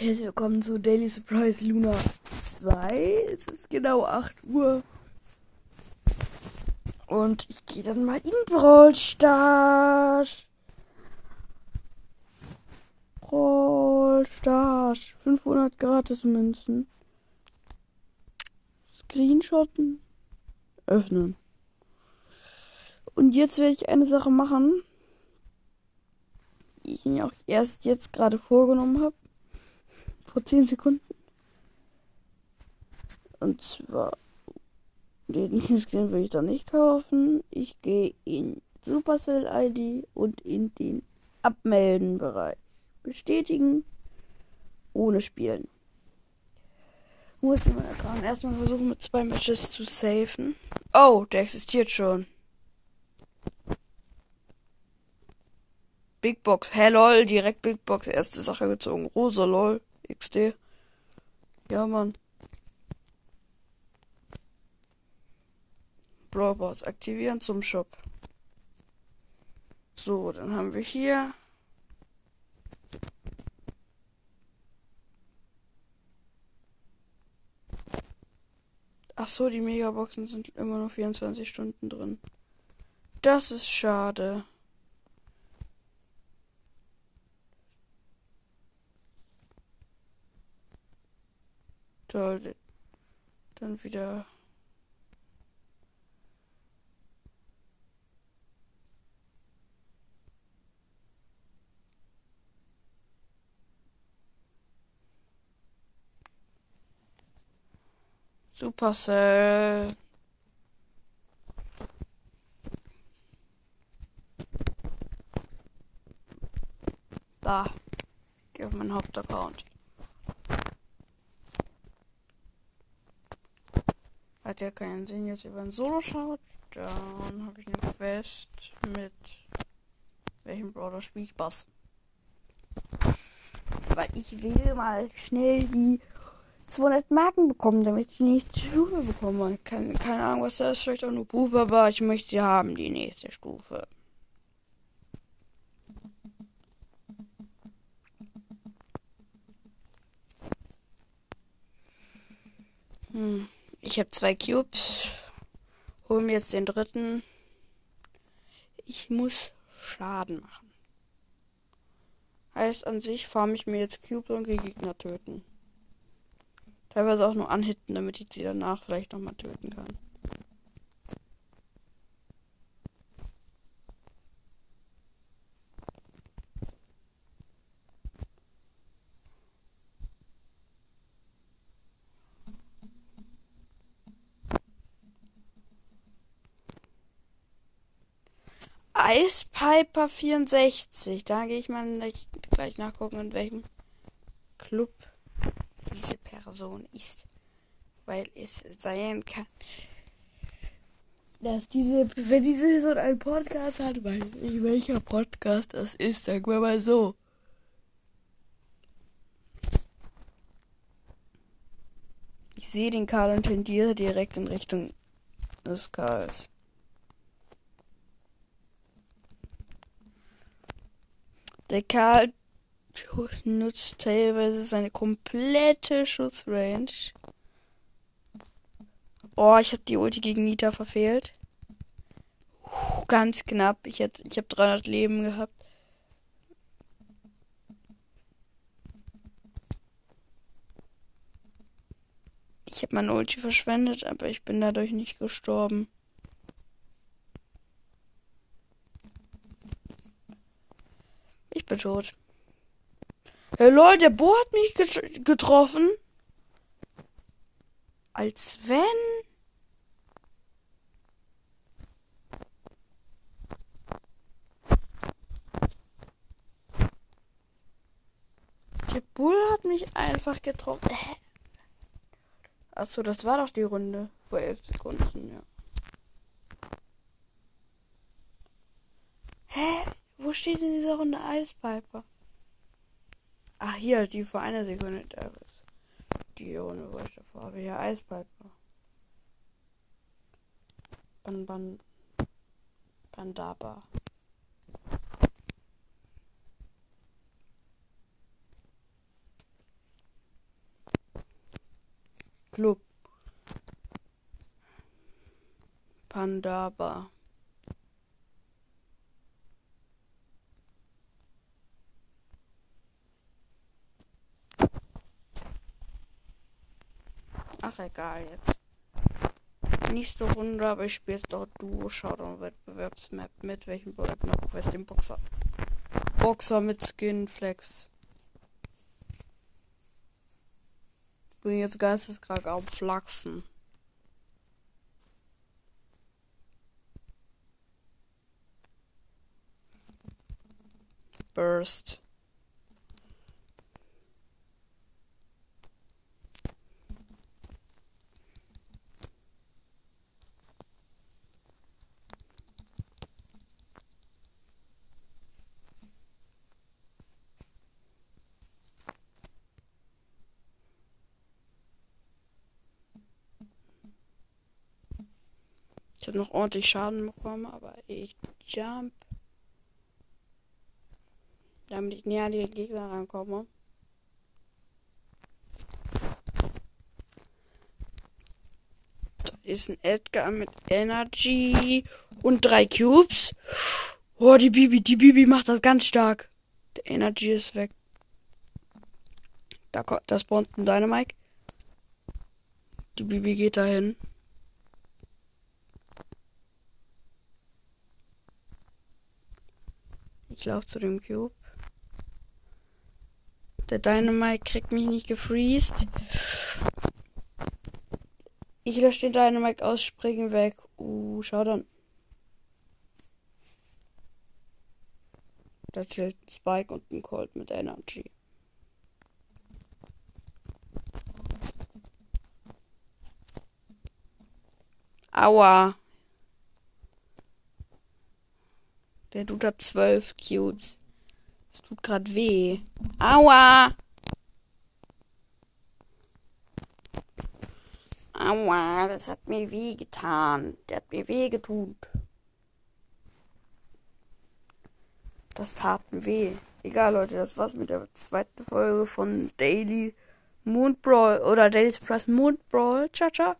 Herzlich willkommen zu Daily Surprise Luna 2. Es ist genau 8 Uhr. Und ich gehe dann mal in Brawl Stars. Brawl Stars. 500 gratis Münzen. Screenshotten. Öffnen. Und jetzt werde ich eine Sache machen, die ich mir auch erst jetzt gerade vorgenommen habe vor 10 Sekunden. Und zwar, den Skin will ich da nicht kaufen. Ich gehe in Supercell ID und in den Abmelden-Bereich. Bestätigen, ohne spielen. Muss ich mal Account erstmal versuchen, mit zwei Matches zu safen. Oh, der existiert schon. Big Box. Hä, lol, direkt Big Box. Erste Sache gezogen. Rosa, lol. XD. Ja, Mann. Brawlbots aktivieren zum Shop. So, dann haben wir hier. Ach so, die Megaboxen sind immer nur 24 Stunden drin. Das ist schade. Toll. Dann wieder. Supercell. Da. Geh auf meinen Hauptaccount. Hat ja keinen Sinn, jetzt über ein Solo schaut. Dann habe ich eine Quest mit welchem Brawler spiele ich Bass. Weil ich will mal schnell die 200 Marken bekommen, damit ich die nächste Stufe bekomme. Keine, keine Ahnung, was da ist. Vielleicht auch nur Bube, aber ich möchte sie haben, die nächste Stufe. Hm. Ich habe zwei Cubes. Hol mir jetzt den dritten. Ich muss Schaden machen. Heißt an sich farm ich mir jetzt Cubes und gehe Gegner töten. Teilweise auch nur anhitten, damit ich sie danach vielleicht nochmal töten kann. Eispiper 64. Da gehe ich mal gleich nachgucken, in welchem Club diese Person ist. Weil es sein kann, dass diese, wenn diese Person einen Podcast hat, weiß ich, welcher Podcast das ist. Sagen wir mal so. Ich sehe den Karl und tendiere direkt in Richtung des Karls. Der Karl nutzt teilweise seine komplette Schussrange. Oh, ich habe die Ulti gegen Nita verfehlt. Uh, ganz knapp. Ich, hätt, ich habe 300 Leben gehabt. Ich habe meine Ulti verschwendet, aber ich bin dadurch nicht gestorben. Bin tot. Hey Leute, der Bo hat mich get getroffen. Als wenn. Der Bull hat mich einfach getroffen. Hä? Achso, das war doch die Runde vor elf Sekunden, ja. Hä? Wo steht in dieser Runde Eispiper? Ach, hier, die vor einer Sekunde da ist. Die Runde, wo ich davor habe. Ja, Eispiper. Ban, ban, Bandaba. Club. Pandaba. Egal jetzt. Nächste Runde, aber ich spiele jetzt doch Duo Showdown Wettbewerbsmap mit welchem Bullet noch Quest den Boxer. Boxer mit Skin Flex. Ich bin jetzt geisteskrank auf Flachsen. Burst. Habe noch ordentlich Schaden bekommen, aber ich jump. Damit ich näher an die Gegner rankomme. Da ist ein Edgar mit Energy und drei Cubes. Oh, die Bibi, die Bibi macht das ganz stark. Der Energy ist weg. Da, kommt das spawnt ein Dynamike. Die Bibi geht dahin. Ich laufe zu dem Cube. Der Dynamite kriegt mich nicht gefreezed. Ich lösche den Dynamite aus, springen weg. Uh, schau dann. Da chillt ein Spike und ein Colt mit Energy. Aua. Der tut da zwölf Cubes. Es tut gerade weh. Aua! Aua, das hat mir weh getan. Der hat mir weh getut. Das tat mir weh. Egal, Leute, das war's mit der zweiten Folge von Daily Moon Brawl oder Daily Surprise Moon Brawl. Ciao, ciao.